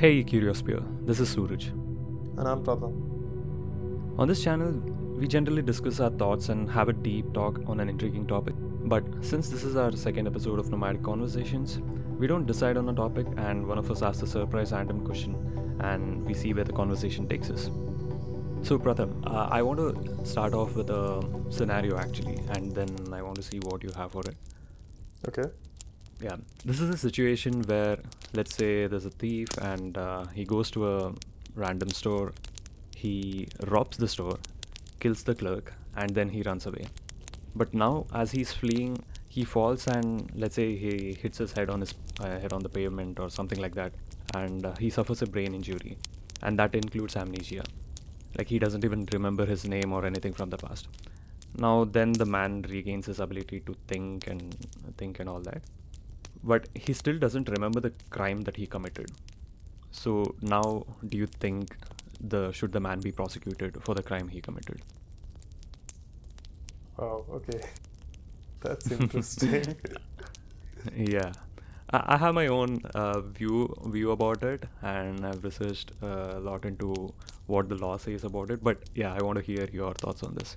Hey Curiosphere, this is Suraj. And I'm Pratham. On this channel, we generally discuss our thoughts and have a deep talk on an intriguing topic. But since this is our second episode of Nomadic Conversations, we don't decide on a topic and one of us asks a surprise random question and we see where the conversation takes us. So, Pratham, uh, I want to start off with a scenario actually, and then I want to see what you have for it. Okay. Yeah, this is a situation where, let's say, there's a thief and uh, he goes to a random store, he robs the store, kills the clerk, and then he runs away. But now, as he's fleeing, he falls and let's say he hits his head on his uh, head on the pavement or something like that, and uh, he suffers a brain injury, and that includes amnesia. Like he doesn't even remember his name or anything from the past. Now, then the man regains his ability to think and think and all that but he still doesn't remember the crime that he committed. So now, do you think the should the man be prosecuted for the crime he committed? Wow. Okay. That's interesting. yeah, I, I have my own uh, view view about it, and I've researched uh, a lot into what the law says about it. But yeah, I want to hear your thoughts on this.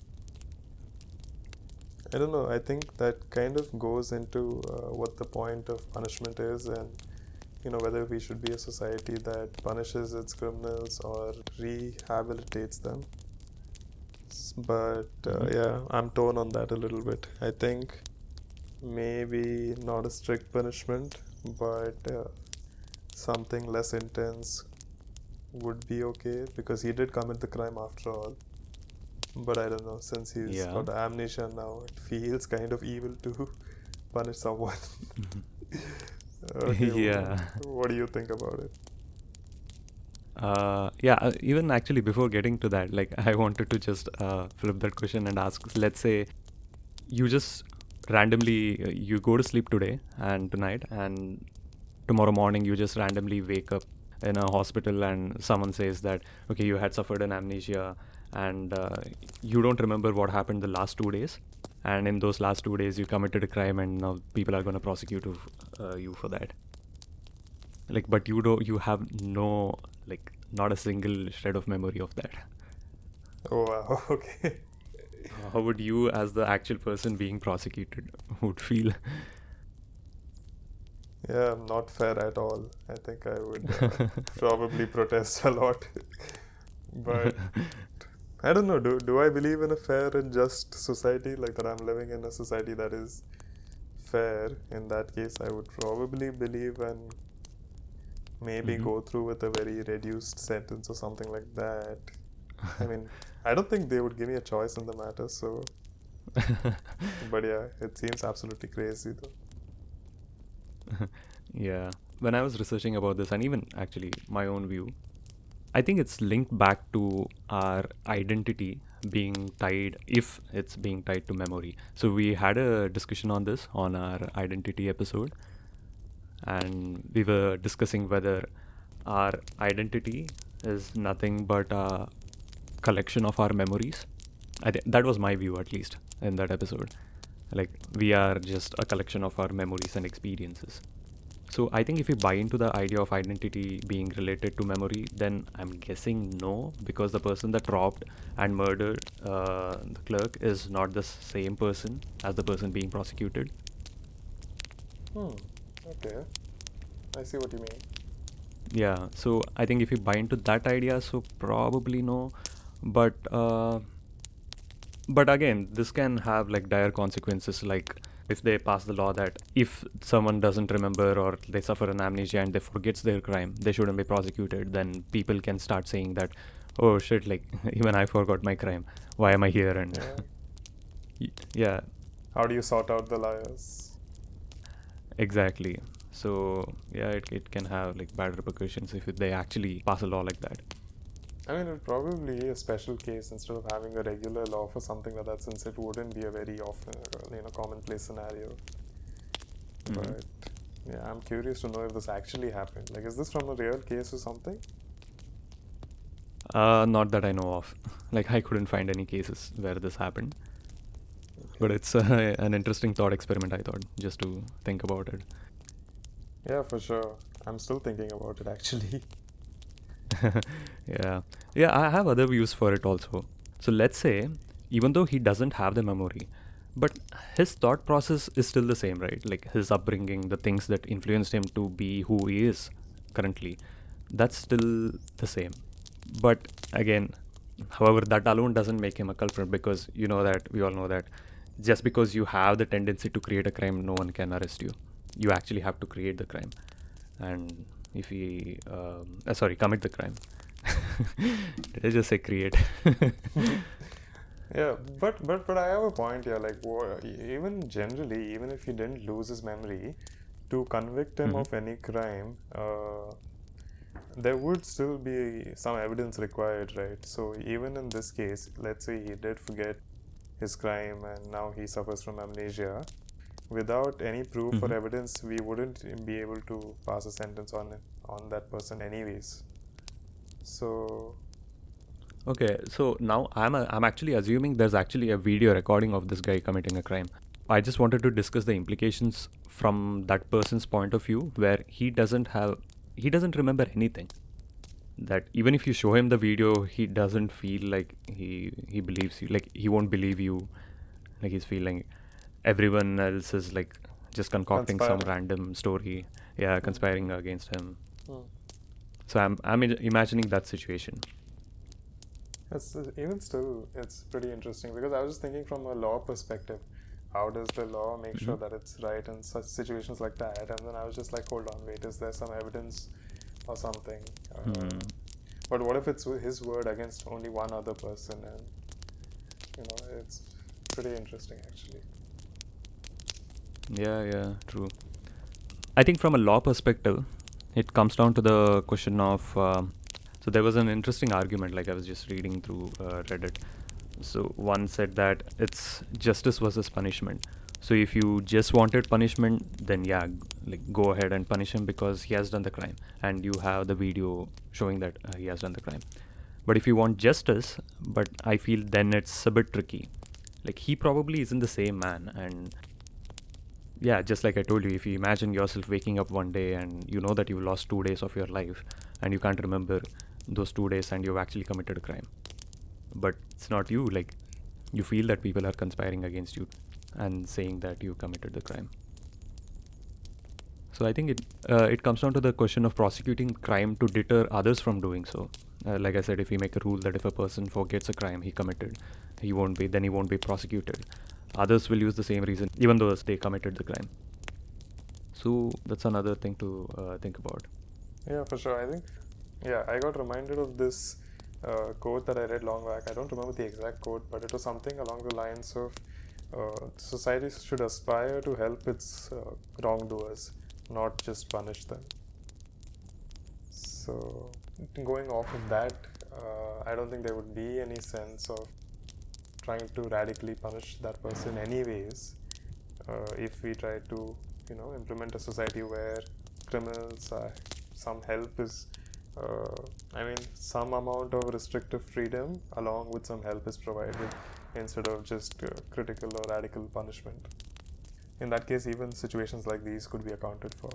I don't know. I think that kind of goes into uh, what the point of punishment is, and you know whether we should be a society that punishes its criminals or rehabilitates them. But uh, Mhm. yeah, I'm torn on that a little bit. I think maybe not a strict punishment, but uh, something less intense would be okay because he did commit the crime after all. But I don't know, since he's Yeah. got amnesia now, it feels kind of evil to punish someone. okay, Yeah. What do you think about it? Uh, yeah, uh, even actually before getting to that, like I wanted to just uh, flip that question and ask, let's say you just randomly uh, you go to sleep today and tonight and tomorrow morning you just randomly wake up in a hospital and someone says that okay you had suffered an amnesia and uh, you don't remember what happened the last two days and in those last two days you committed a crime and now people are going to prosecute you, uh, you for that like but you don't you have no like not a single shred of memory of that Oh wow, okay. how would you as the actual person being prosecuted would feel Yeah, not fair at all. I think I would uh, probably protest a lot. but I don't know. Do do I believe in a fair and just society like that? I'm living in a society that is fair. In that case, I would probably believe and maybe Mhm. go through with a very reduced sentence or something like that. I mean, I don't think they would give me a choice in the matter. So, but yeah, it seems absolutely crazy though. yeah when i was researching about this and even actually my own view i think it's linked back to our identity being tied if it's being tied to memory. So we had a discussion on this on our identity episode and we were discussing whether our identity is nothing but a collection of our memories. I think that was my view at least in that episode. Like we are just a collection of our memories and experiences so i think if you buy into the idea of identity being related to memory then i'm guessing no because the person that robbed and murdered uh, the clerk is not the same person as the person being prosecuted Hmm. Okay. I see what you mean. yeah so i think if you buy into that idea so probably no but uh, but again this can have like dire consequences like if they pass the law that if someone doesn't remember or they suffer an amnesia and they forgets their crime they shouldn't be prosecuted then people can start saying that oh shit like even i forgot my crime. Why am i here? And Yeah. Yeah. How do you sort out the liars? exactly. So yeah it, it can have like bad repercussions if they actually pass a law like that I mean, it would probably be a special case instead of having a regular law for something like that, since it wouldn't be a very often, you know, commonplace scenario. Mhm. But yeah, I'm curious to know if this actually happened. Like, is this from a real case or something? Uh, not that I know of. Like, I couldn't find any cases where this happened. But it's uh, an interesting thought experiment, I thought, just to think about it. Yeah, for sure. I'm still thinking about it actually. yeah. Yeah, I have other views for it also. So let's say, even though he doesn't have the memory, but his thought process is still the same, right? Like his upbringing, the things that influenced him to be who he is currently, that's still the same. But again, however, that alone doesn't make him a culprit because you know that we all know that just because you have the tendency to create a crime, no one can arrest you. You actually have to create the crime. And if he, um, uh, sorry, commit the crime. Did I just say create? yeah, but but but I have a point here. Like, even generally, even if he didn't lose his memory, to convict him mm-hmm. of any crime, uh, there would still be some evidence required, right? So even in this case, let's say he did forget his crime and now he suffers from amnesia. Without any proof mm-hmm. or evidence, we wouldn't be able to pass a sentence on on that person, anyways. So. Okay, so now I'm a, I'm actually assuming there's actually a video recording of this guy committing a crime. I just wanted to discuss the implications from that person's point of view, where he doesn't have he doesn't remember anything that even if you show him the video he doesn't feel like he he believes you like he won't believe you like he's feeling everyone else is like just concocting some random story yeah mm. conspiring against him mm. so i'm i'm imagining that situation it's even still it's pretty interesting because i was just thinking from a law perspective how does the law make mm-hmm. sure that it's right in such situations like that? And then I was just like, hold on, wait, is there some evidence or something? Uh, mm. But what if it's his word against only one other person? And you know, it's pretty interesting actually. Yeah, yeah, true. I think from a law perspective, it comes down to the question of. Uh, so there was an interesting argument, like I was just reading through uh, Reddit so one said that it's justice versus punishment. So if you just wanted punishment, then yeah, like go ahead and punish him because he has done the crime, and you have the video showing that uh, he has done the crime. But if you want justice, but I feel then it's a bit tricky. Like he probably isn't the same man, and yeah, just like I told you, if you imagine yourself waking up one day and you know that you've lost two days of your life, and you can't remember those two days, and you've actually committed a crime. But it's not you like you feel that people are conspiring against you and saying that you committed the crime. So i think it uh, it comes down to the question of prosecuting crime to deter others from doing so. Uh, like i said if we make a rule that if a person forgets a crime he committed he won't be then he won't be prosecuted others will use the same reason even though they committed the crime so that's another thing to uh, think about yeah for sure i think yeah i got reminded of this uh, quote that I read long back. I don't remember the exact quote, but it was something along the lines of uh, society should aspire to help its uh, wrongdoers, not just punish them. So, going off of that, uh, I don't think there would be any sense of trying to radically punish that person, anyways, uh, if we try to, you know, implement a society where criminals, some help is uh, I mean, some amount of restrictive freedom along with some help is provided instead of just uh, critical or radical punishment. In that case, even situations like these could be accounted for.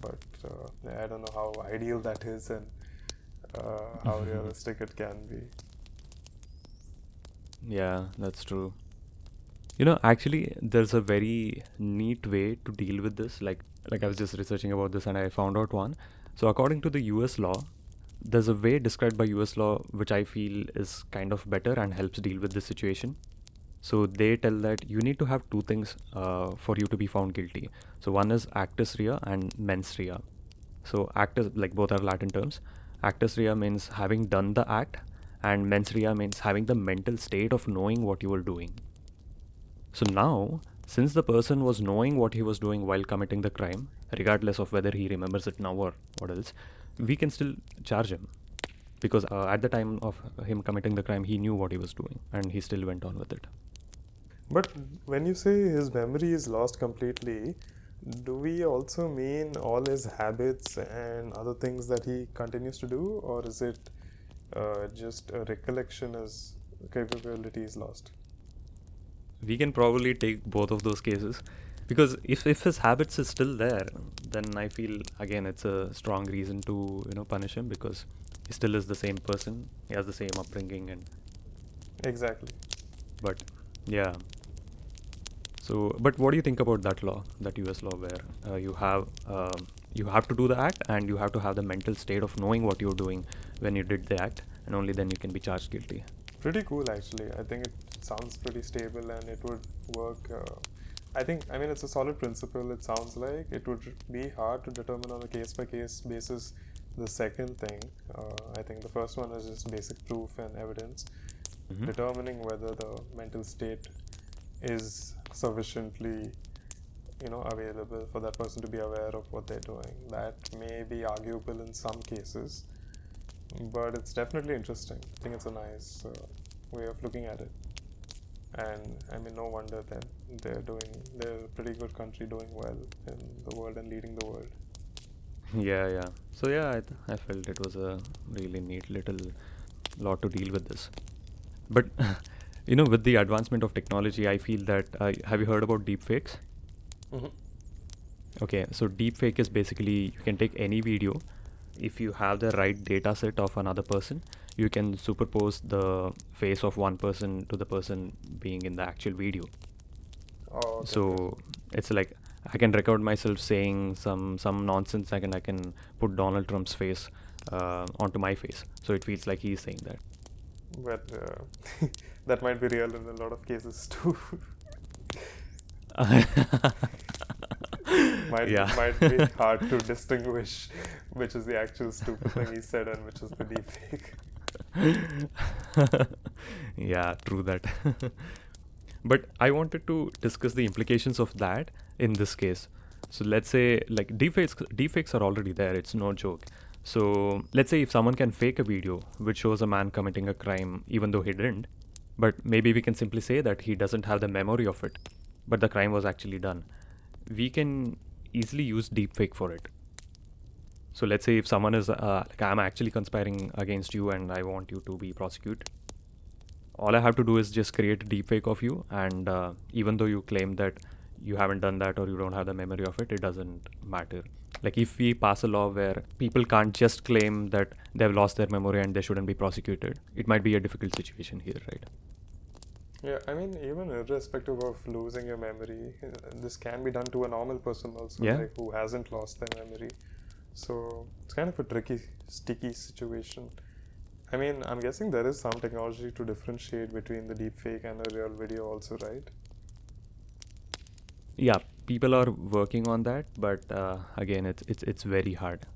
But uh, I don't know how ideal that is and uh, how realistic it can be. Yeah, that's true. You know, actually, there's a very neat way to deal with this. Like, like I was just researching about this, and I found out one. So, according to the U.S. law, there's a way described by US law which I feel is kind of better and helps deal with this situation. So they tell that you need to have two things uh, for you to be found guilty. So one is actus rea and mens rea. So actus, like both are Latin terms. Actus rea means having done the act, and mens rea means having the mental state of knowing what you were doing. So now, since the person was knowing what he was doing while committing the crime, regardless of whether he remembers it now or what else, we can still charge him because uh, at the time of him committing the crime he knew what he was doing and he still went on with it but when you say his memory is lost completely do we also mean all his habits and other things that he continues to do or is it uh, just a recollection as capability is lost we can probably take both of those cases because if, if his habits is still there then i feel again it's a strong reason to you know punish him because he still is the same person. He has the same upbringing, and Exactly. but yeah. So, but what do you think about that law, that U.S. law, where uh, you have um, you have to do the act, and you have to have the mental state of knowing what you're doing when you did the act, and only then you can be charged guilty. Pretty cool, actually. I think it sounds pretty stable and it would work. Uh, I think, I mean, it's a solid principle. It sounds like it would be hard to determine on a case by case basis. The second thing, uh, I think the first one is just basic proof and evidence, Mhm. determining whether the mental state is sufficiently you know available for that person to be aware of what they're doing that may be arguable in some cases but it's definitely interesting i think it's a nice uh, way of looking at it and i mean no wonder that they're doing they're a pretty good country doing well in the world and leading the world Yeah, yeah. So yeah, I, th- I felt it was a really neat little lot to deal with this. But you know, with the advancement of technology, I feel that uh, have you heard about deepfakes? Okay, so deepfake is basically you can take any video. If you have the right data set of another person, you can superpose the face of one person to the person being in the actual video. oh okay. So it's like I can record myself saying some some nonsense. I can I can put Donald Trump's face uh, onto my face, so it feels like he's saying that. but uh, that might be real in a lot of cases too might yeah. might be hard to distinguish which is the actual stupid thing he said and which is the deepfake. yeah, true that. but I wanted to discuss the implications of that in this case. So let's say like deepfakes deepfakes are already there, it's no joke. So let's say if someone can fake a video which shows a man committing a crime even though he didn't, but maybe we can simply say that he doesn't have the memory of it, but the crime was actually done. We can easily use deepfake for it. So let's say if someone is uh, like I'm actually conspiring against you and I want you to be prosecuted, all I have to do is just create a deepfake of you, and uh, even though you claim that you haven't done that or you don't have the memory of it, it doesn't matter. Like if we pass a law where people can't just claim that they've lost their memory and they shouldn't be prosecuted, it might be a difficult situation here, right? Yeah, I mean, even irrespective of losing your memory, this can be done to a normal person also, Yeah. like who hasn't lost their memory. So it's kind of a tricky, sticky situation. I mean, I'm guessing there is some technology to differentiate between the deepfake and a real video, also, right? Yeah, people are working on that, but uh, again, it's it's it's very hard.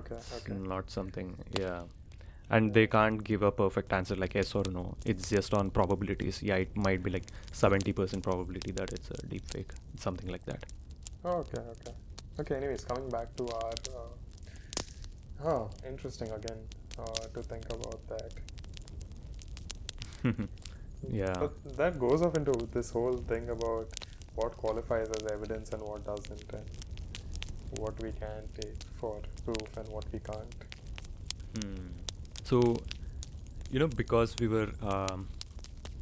Okay, okay. not something, yeah. And they can't give a perfect answer like yes or no. It's just on probabilities. Yeah, it might be like 70% probability that it's a deep fake, something like that. Oh, okay, okay. Okay, anyways, coming back to our. Uh, oh, interesting again uh, to think about that. yeah. But that goes off into this whole thing about what qualifies as evidence and what doesn't, and what we can take for proof and what we can't. Hmm. So, you know, because we were um,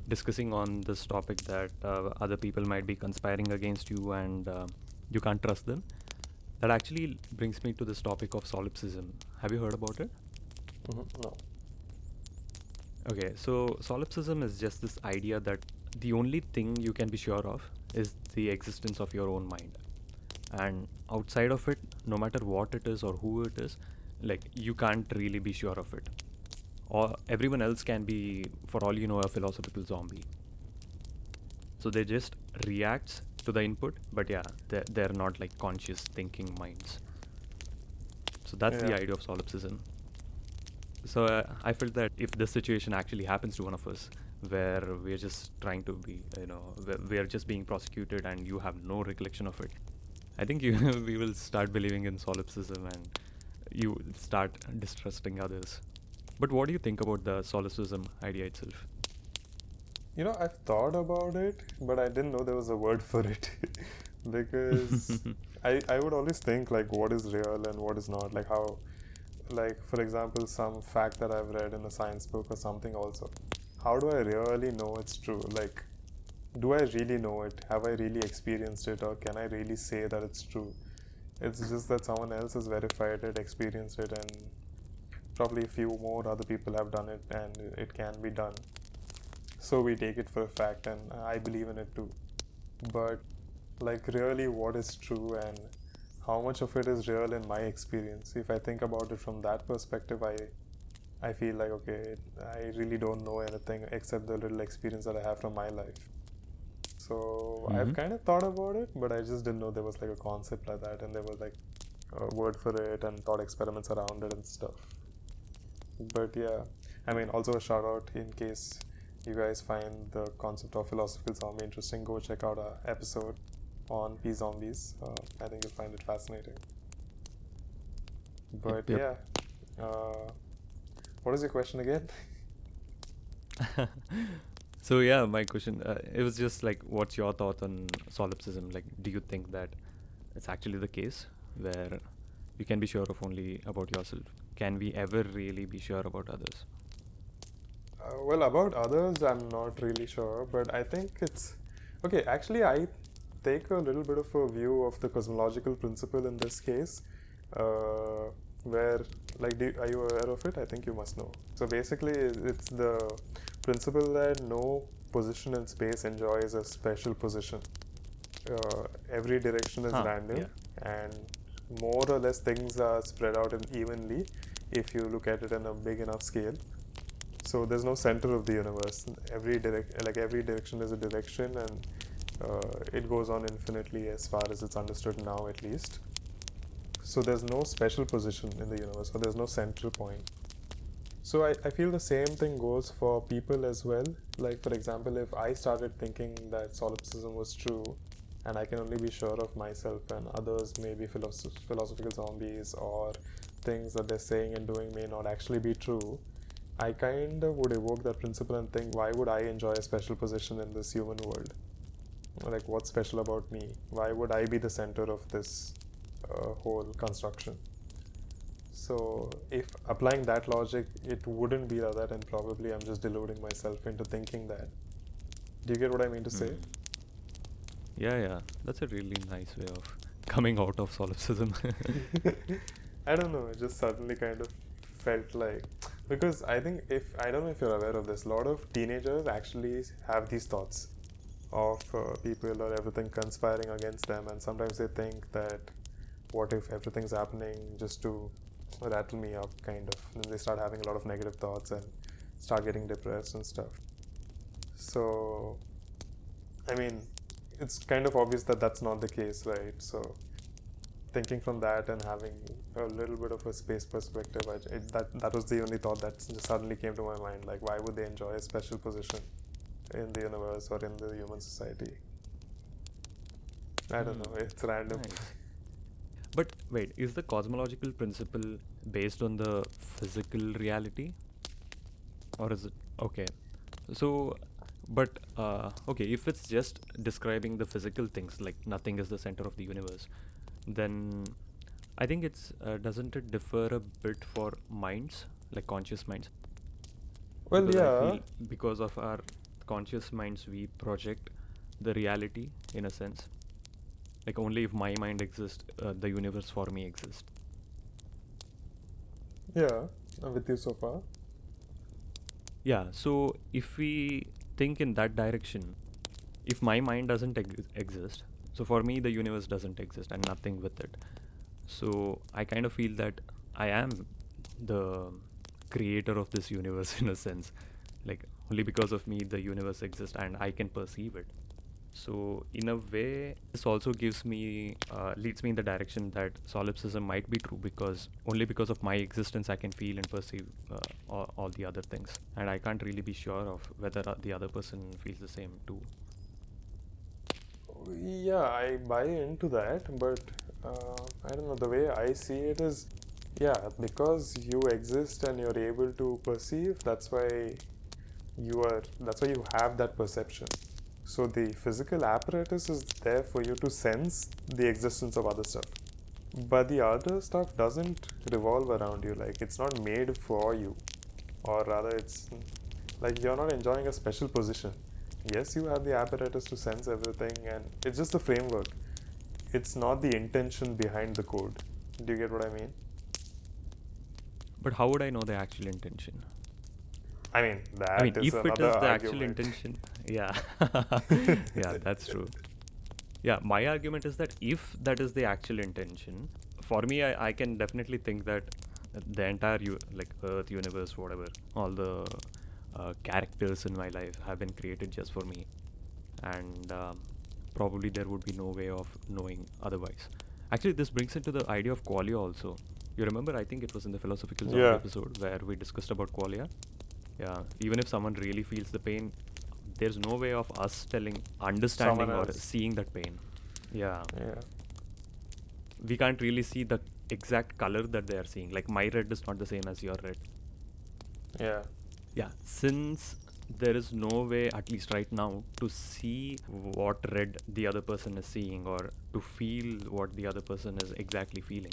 discussing on this topic that uh, other people might be conspiring against you and uh, you can't trust them, that actually brings me to this topic of solipsism. Have you heard about it? No. Okay, so solipsism is just this idea that the only thing you can be sure of is the existence of your own mind. And outside of it, no matter what it is or who it is, like you can't really be sure of it. Or everyone else can be, for all you know, a philosophical zombie. So they just reacts to the input, but yeah, they're, they're not like conscious thinking minds. So that's the idea of solipsism. So uh, I felt that if this situation actually happens to one of us, where we're just trying to be, you know, we're just being prosecuted and you have no recollection of it, I think you we will start believing in solipsism and you start distrusting others. But what do you think about the solipsism idea itself? You know, I've thought about it, but I didn't know there was a word for it. because I, I would always think like what is real and what is not. Like how, like for example, some fact that I've read in a science book or something also. How do I really know it's true? Like, do I really know it? Have I really experienced it? Or can I really say that it's true? It's just that someone else has verified it, experienced it, and probably a few more other people have done it and it can be done. So we take it for a fact and I believe in it too. But like really what is true and how much of it is real in my experience if i think about it from that perspective i i feel like okay i really don't know anything except the little experience that i have from my life so Mm-hmm. i've kind of thought about it but i just didn't know there was like a concept like that and there was like a word for it and thought experiments around it and stuff but yeah i mean also a shout out in case you guys find the concept of philosophical zombie interesting go check out our episode on P zombies. Uh, I think you'll find it fascinating. But yep. yeah, uh, what is your question again? so yeah, my question uh, it was just like, what's your thought on solipsism? Like, do you think that it's actually the case where you can be sure of only about yourself? Can we ever really be sure about others? Uh, well, about others, I'm not really sure, but I think it's okay. Actually, I take a little bit of a view of the cosmological principle in this case, uh, where like, do, are you aware of it? I think you must know. So basically, it's the principle that no position in space enjoys a special position. Uh, every direction is Huh, random, yeah. and more or less things are spread out in evenly if you look at it in a big enough scale. So there's no center of the universe. Every direct, like every direction is a direction, and uh, it goes on infinitely as far as it's understood now, at least. So there's no special position in the universe, or there's no central point. So I, I feel the same thing goes for people as well. Like for example, if I started thinking that solipsism was true, and I can only be sure of myself, and others may be philosoph- philosophical zombies or things that they're saying and doing may not actually be true. I kind of would evoke that principle and think, why would I enjoy a special position in this human world? Like, what's special about me? Why would I be the center of this uh, whole construction? So, if applying that logic, it wouldn't be like that, and probably I'm just deluding myself into thinking that. Do you get what I mean to say? Mm. Yeah, yeah, that's a really nice way of coming out of solipsism. I don't know. It just suddenly kind of felt like because I think if I don't know if you're aware of this, a lot of teenagers actually have these thoughts of uh, people or everything conspiring against them, and sometimes they think that what if everything's happening just to rattle me up, kind of. And they start having a lot of negative thoughts and start getting depressed and stuff. So, I mean, it's kind of obvious that that's not the case, right? So, thinking from that and having a little bit of a space perspective, I, it, that that was the only thought that just suddenly came to my mind. Like, why would they enjoy a special position in the universe or in the human society? I don't Hmm. know. It's random. Nice. But wait, is the cosmological principle based on the physical reality? Or is it okay? So, but uh, okay, if it's just describing the physical things, like nothing is the center of the universe, then I think it's uh, doesn't it differ a bit for minds, like conscious minds? Well, Because yeah. because of our conscious minds, we project the reality in a sense. Like only if my mind exists, uh, the universe for me exists. Yeah, I'm with you so far. Yeah. So if we think in that direction, if my mind doesn't ex- exist, so for me the universe doesn't exist and nothing with it. So I kind of feel that I am the creator of this universe in a sense. Like only because of me the universe exists and I can perceive it. So in a way, this also gives me uh, leads me in the direction that solipsism might be true because only because of my existence I can feel and perceive uh, all, all the other things, and I can't really be sure of whether the other person feels the same too. Yeah, I buy into that, but uh, I don't know. The way I see it is, yeah, because you exist and you're able to perceive, that's why you are, that's why you have that perception. So the physical apparatus is there for you to sense the existence of other stuff. But the other stuff doesn't revolve around you, like it's not made for you, or rather, it's like you're not enjoying a special position. Yes, you have the apparatus to sense everything, and it's just the framework. It's not the intention behind the code. Do you get what I mean? But how would I know the actual intention? I mean, that I mean, is if it is the actual intention, yeah, yeah, that's true. Yeah, my argument is that if that is the actual intention, for me, I, I can definitely think that the entire u- like Earth, universe, whatever, all the uh, characters in my life have been created just for me, and um, probably there would be no way of knowing otherwise. Actually, this brings into the idea of qualia also. You remember? I think it was in the philosophical Zombie Yeah. episode where we discussed about qualia. Yeah, even if someone really feels the pain, there's no way of us telling, understanding, or seeing that pain. Yeah, Yeah. we can't really see the exact color that they are seeing. Like my red is not the same as your red. Yeah. Yeah, since there is no way, at least right now, to see what red the other person is seeing or to feel what the other person is exactly feeling,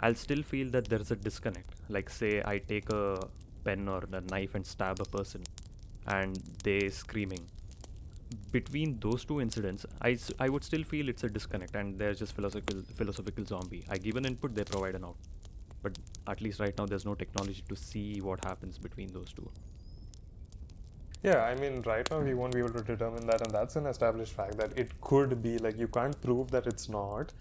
I'll still feel that there's a disconnect. Like, say, I take a pen or a knife and stab a person and they screaming. Between those two incidents, I, I would still feel it's a disconnect and they're just philosophical philosophical zombie. I give an input, they provide an out. But at least right now, there's no technology to see what happens between those two. Yeah, I mean, right now we won't be able to determine that, and that's an established fact that it could be like you can't prove that it's not.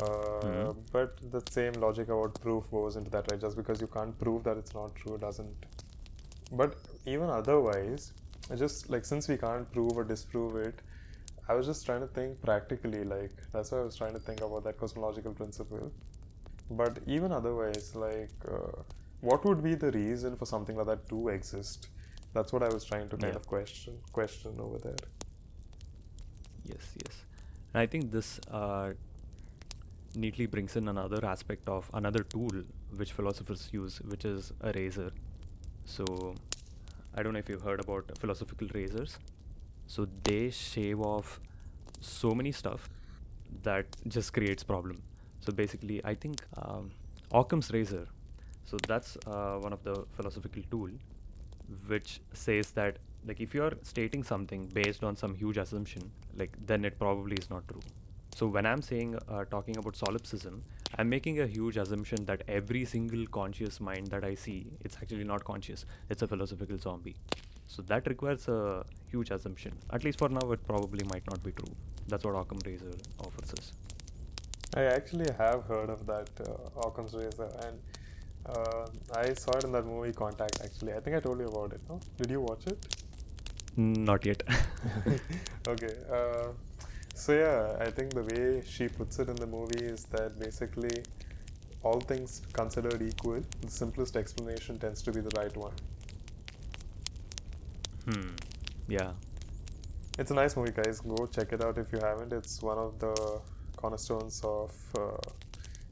Uh, Mhm. But the same logic about proof goes into that, right? Just because you can't prove that it's not true doesn't. But even otherwise, I just like since we can't prove or disprove it, I was just trying to think practically. Like that's why I was trying to think about that cosmological principle. But even otherwise, like, uh, what would be the reason for something like that to exist? That's what I was trying to kind Yeah. of question question over there. Yes, yes. And I think this uh, neatly brings in another aspect of another tool which philosophers use, which is a razor. So, I don't know if you've heard about philosophical razors. So, they shave off so many stuff that just creates problem. So, basically, I think um, Occam's razor. So, that's uh, one of the philosophical tool which says that like if you're stating something based on some huge assumption like then it probably is not true. So when i'm saying uh, talking about solipsism i'm making a huge assumption that every single conscious mind that i see it's actually not conscious it's a philosophical zombie. So that requires a huge assumption. At least for now it probably might not be true. That's what occam razor offers us I actually have heard of that uh, Occam's razor, and uh, I saw it in that movie Contact. Actually, I think I told you about it. No, did you watch it? not yet okay. Uh, so yeah, I think the way she puts it in the movie is that basically, all things considered equal, the simplest explanation tends to be the right one. hmm yeah It's a nice movie, guys. Go check it out if you haven't. It's one of the cornerstones of uh,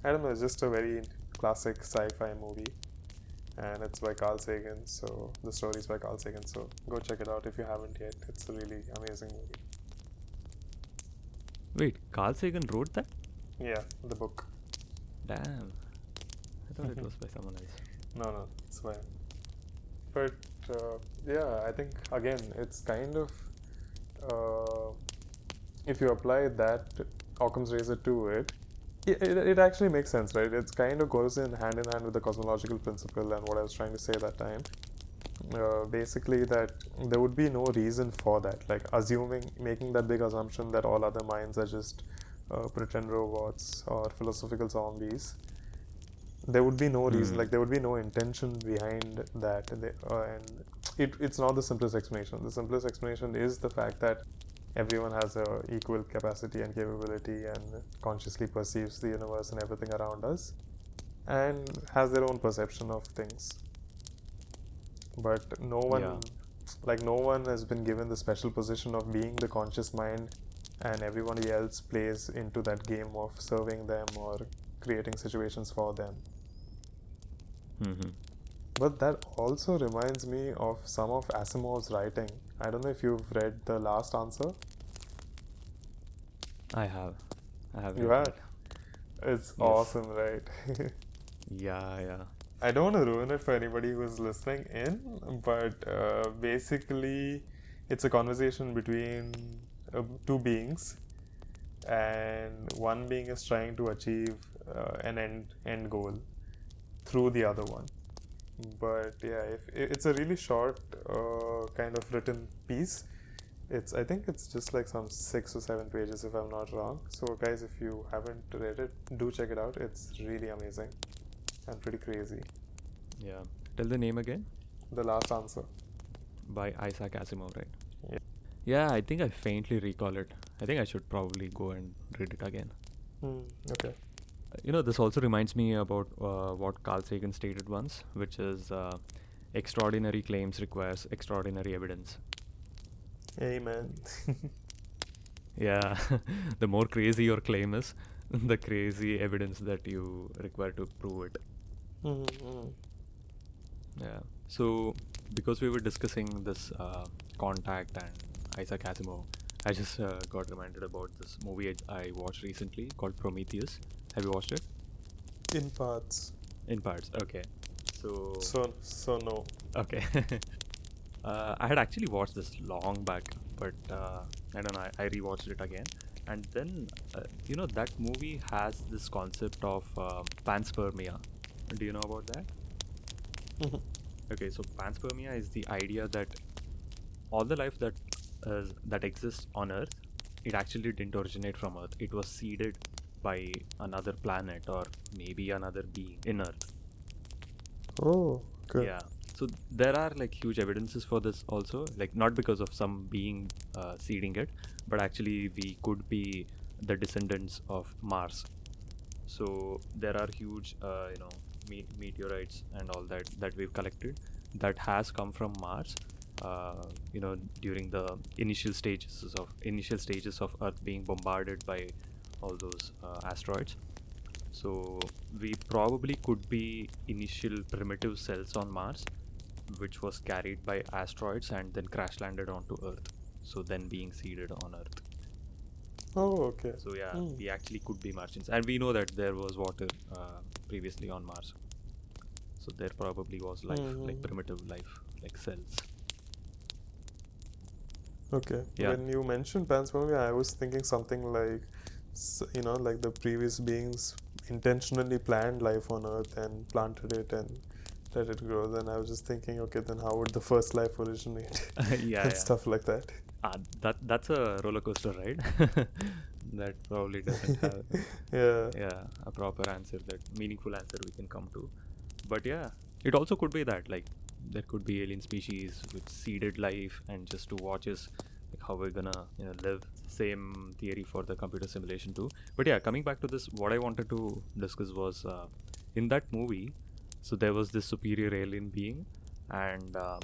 I don't know. It's just a very classic sci-fi movie, and it's by Carl Sagan. So the story is by Carl Sagan. So go check it out if you haven't yet. It's a really amazing movie. wait carl sagan wrote that Yeah, the book. Damn. I thought it was by someone else. No, no, it's fine. But uh, yeah, I think again, it's kind of uh, if you apply that Occam's razor to it, it, it, it actually makes sense, right? It kind of goes in hand in hand with the cosmological principle and what I was trying to say that time. Uh, basically, that there would be no reason for that, like assuming, making that big assumption that all other minds are just uh, pretend robots or philosophical zombies there would be no reason Hmm. like there would be no intention behind that and, they, uh, and it, it's not the simplest explanation the simplest explanation is the fact that everyone has a equal capacity and capability and consciously perceives the universe and everything around us and has their own perception of things but no one Yeah. like no one has been given the special position of being the conscious mind and everybody else plays into that game of serving them or creating situations for them hmm but that also reminds me of some of Asimov's writing. I don't know if you've read The Last Answer. I have. I have. You read have? It's Yes. awesome, right? Yeah, yeah. I don't want to ruin it for anybody who's listening in, but uh, basically, it's a conversation between uh, two beings, and one being is trying to achieve uh, an end end goal through the other one. But yeah, if it's a really short uh, kind of written piece. It's I think it's just like some six or seven pages if I'm not wrong. So guys, if you haven't read it, do check it out. It's really amazing and pretty crazy. Yeah. Tell the name again. The last answer. By Isaac Asimov, right? Yeah. Yeah, I think I faintly recall it. I think I should probably go and read it again. Hmm, okay. You know, this also reminds me about uh, what Carl Sagan stated once, which is uh, extraordinary claims requires extraordinary evidence. Amen. Yeah, the more crazy your claim is, the crazy evidence that you require to prove it. mm-hmm. Yeah. So, because we were discussing this uh, contact and Isaac Asimov, I just uh, got reminded about this movie I, I watched recently called Prometheus. Have you watched it? In parts. In parts. Okay. So. So so no. Okay. uh, I had actually watched this long back, but uh, I don't know. I, I rewatched it again, and then uh, you know that movie has this concept of um panspermia. Do you know about that? Okay, so panspermia is the idea that all the life that uh, that exists on Earth, it actually didn't originate from Earth. It was seeded by another planet or maybe another being in Earth. oh, okay. Yeah. So there are like huge evidences for this also, like not because of some being uh, seeding it, but actually we could be the descendants of Mars. So there are huge, uh, you know, me- meteorites and all that that we've collected that has come from Mars. Uh, you know, during the initial stages of initial stages of Earth being bombarded by all those uh, asteroids. So we probably could be initial primitive cells on Mars, which was carried by asteroids and then crash landed onto Earth. So then being seeded on Earth. Oh, okay. So yeah, Hmm. we actually could be Martians, and we know that there was water uh, previously on Mars. So there probably was life, like Mhm. primitive life, like cells. Okay. Yeah. When you mentioned panspermia, I was thinking something like, you know, like the previous beings intentionally planned life on Earth and planted it and let it grow. Then I was just thinking, okay, then how would the first life originate? yeah, and yeah. stuff like that. Ah, that that's a roller coaster ride. that probably doesn't have Yeah. yeah a proper answer that meaningful answer we can come to but yeah it also could be that like there could be alien species with seeded life and just to watch us like how we're gonna you know live. Same theory for the computer simulation too. But yeah coming back to this what i wanted to discuss was uh, in that movie so there was this superior alien being and um,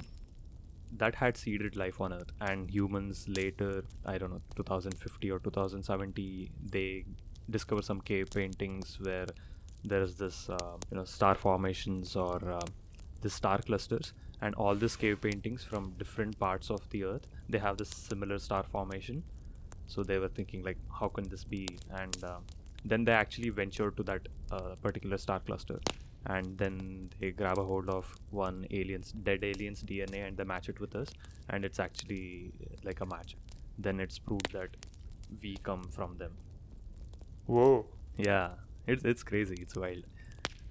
that had seeded life on earth. And humans later i don't know 2050 or 2070 they discover some cave paintings where there's this uh, you know star formations or uh, the star clusters and all these cave paintings from different parts of the earth they have this similar star formation. So they were thinking like how can this be? And uh, then they actually ventured to that uh, particular star cluster. And then they grab a hold of one alien's dead alien's dna and they match it with us and it's actually uh, like a match. Then it's proved that we come from them. Whoa. yeah. It's it's crazy. It's wild.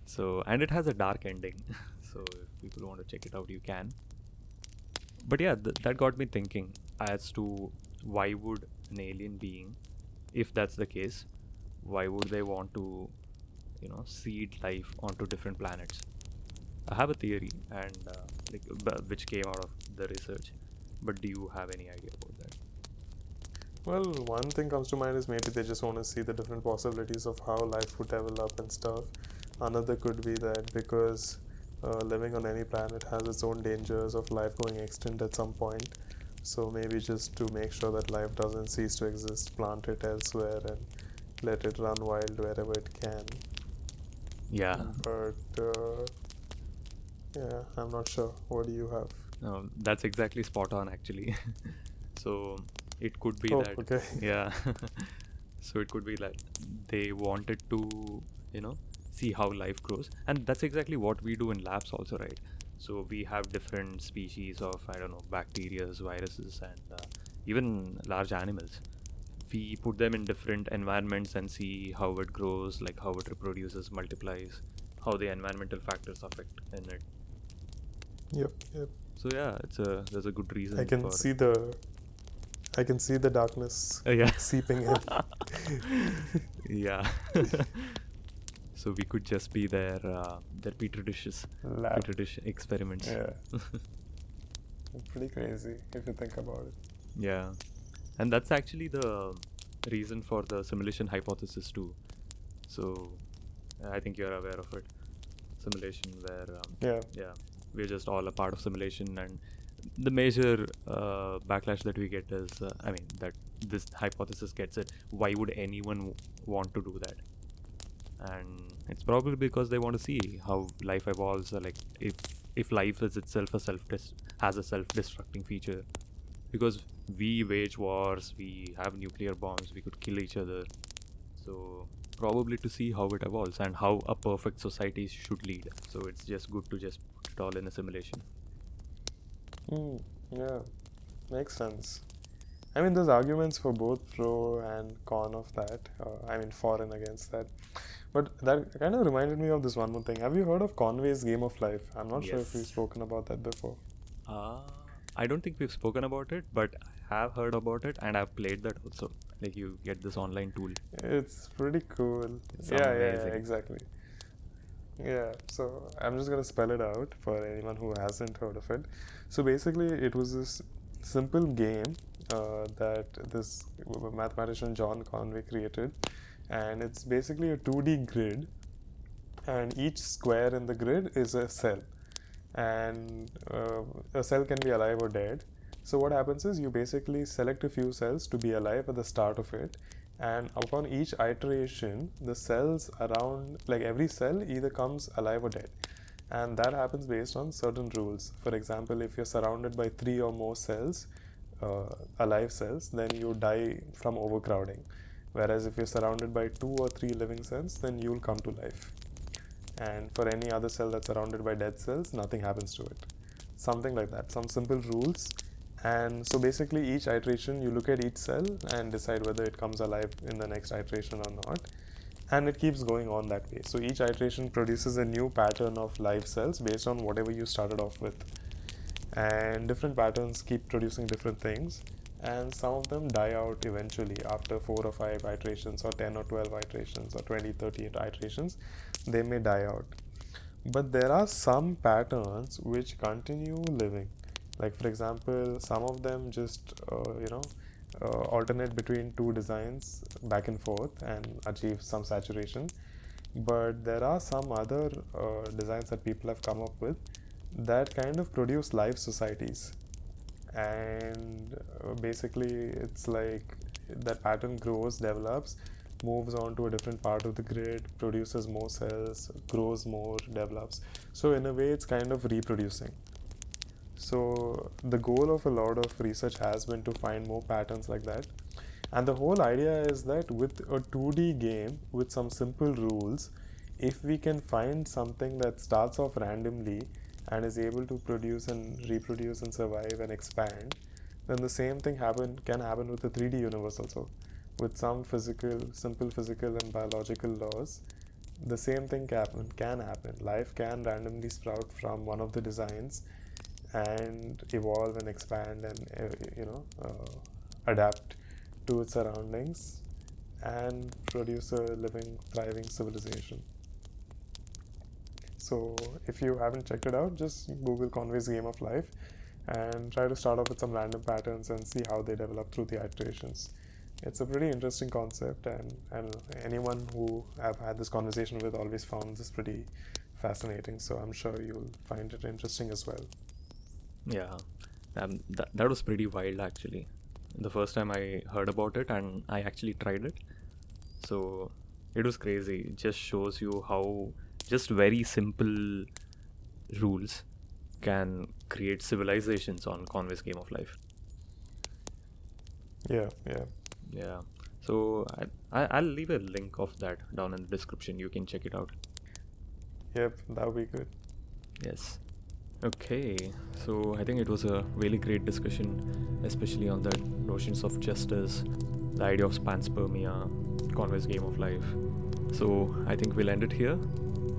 So and it has a dark ending so if people want to check it out you can. But yeah th- that got me thinking as to why would an alien being if that's the case why would they want to you know seed life onto different planets? I have a theory and uh, like b- which came out of the research but do you have any idea about that? Well, one thing comes to mind is maybe they just want to see the different possibilities of how life would develop and stuff. Another could be that because uh, living on any planet has its own dangers of life going extinct at some point. So maybe just to make sure that life doesn't cease to exist, plant it elsewhere and let it run wild wherever it can. yeah But uh, yeah, I'm not sure. What do you have? No, that's exactly spot on actually. so it could be Oh, that okay. yeah. so it could be that they wanted to, you know, see how life grows, and that's exactly what we do in labs also, right? So we have different species of I don't know bacteria, viruses, and uh, even large animals. We put them in different environments and see how it grows, like how it reproduces, multiplies, how the environmental factors affect in it. Yep, yep. So yeah, it's a there's a good reason. I can for see the I can see the darkness Uh, yeah. seeping in. yeah. so we could just be their uh, their petri dishes, Lab. petri dish experiments. Yeah. Pretty crazy if you think about it. Yeah. And that's actually the reason for the simulation hypothesis too. So I think you're aware of it. Simulation where um, Yeah. yeah, we're just all a part of simulation and the major uh, backlash that we get is uh, I mean that this hypothesis gets it why would anyone w- want to do that and it's probably because they want to see how life evolves like if if life is itself a self has a self-destructing feature because we wage wars we have nuclear bombs we could kill each other so probably to see how it evolves and how a perfect society should lead so it's just good to just put it all in a simulation Mm, yeah, makes sense. I mean, there's arguments for both pro and con of that. Uh, I mean, for and against that. But that kind of reminded me of this one more thing. Have you heard of Conway's Game of Life? I'm not sure if we've spoken about that before. Uh, I don't think we've spoken about it, but I have heard about it and I've played that also. Like you get this online tool. It's pretty cool. It's yeah, yeah, yeah, exactly. Yeah, so I'm just gonna spell it out for anyone who hasn't heard of it. So basically, it was this simple game uh, that this mathematician John Conway created, and it's basically a 2D grid, and each square in the grid is a cell, and uh, a cell can be alive or dead. So what happens is you basically select a few cells to be alive at the start of it, and upon each iteration, the cells around, like every cell, either comes alive or dead, and that happens based on certain rules. For example, if you're surrounded by three or more cells, uh, alive cells, then you die from overcrowding. Whereas if you're surrounded by two or three living cells, then you'll come to life. And for any other cell that's surrounded by dead cells, nothing happens to it. Something like that. Some simple rules. And so basically, each iteration, you look at each cell and decide whether it comes alive in the next iteration or not. And it keeps going on that way. So each iteration produces a new pattern of live cells based on whatever you started off with. And different patterns keep producing different things. And some of them die out eventually after four or five iterations, or 10 or 12 iterations, or 20, 30 iterations. They may die out. But there are some patterns which continue living. Like, for example, some of them just, uh, you know, uh, alternate between two designs back and forth and achieve some saturation. But there are some other uh, designs that people have come up with that kind of produce live societies. And uh, basically, it's like that pattern grows, develops, moves on to a different part of the grid, produces more cells, grows more, develops. So, in a way, it's kind of reproducing. So, the goal of a lot of research has been to find more patterns like that. And the whole idea is that with a 2D game with some simple rules, if we can find something that starts off randomly and is able to produce and reproduce and survive and expand, then the same thing happen can happen with the 3D universe also. With some physical, simple physical and biological laws, the same thing can happen. Can happen. Life can randomly sprout from one of the designs and evolve and expand and uh, you know uh, adapt to its surroundings and produce a living, thriving civilization. So, if you haven't checked it out, just Google Conway's Game of Life and try to start off with some random patterns and see how they develop through the iterations. It's a pretty interesting concept, and, and anyone who I've had this conversation with always found this pretty fascinating. So, I'm sure you'll find it interesting as well. Yeah, um, that that was pretty wild actually. The first time I heard about it and I actually tried it, so it was crazy. It just shows you how just very simple rules can create civilizations on Conway's Game of Life. Yeah, yeah. Yeah. So I, I I'll leave a link of that down in the description. You can check it out. Yep, that would be good. Yes. Okay, so I think it was a really great discussion, especially on the notions of justice, the idea of panspermia, Conway's game of life. So I think we'll end it here.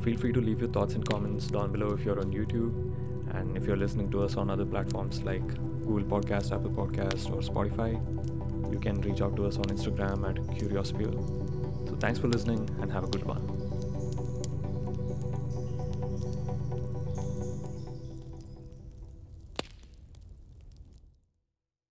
Feel free to leave your thoughts and comments down below if you're on YouTube. And if you're listening to us on other platforms like Google Podcast, Apple Podcast, or Spotify, you can reach out to us on Instagram at Curiousphere. So thanks for listening and have a good one.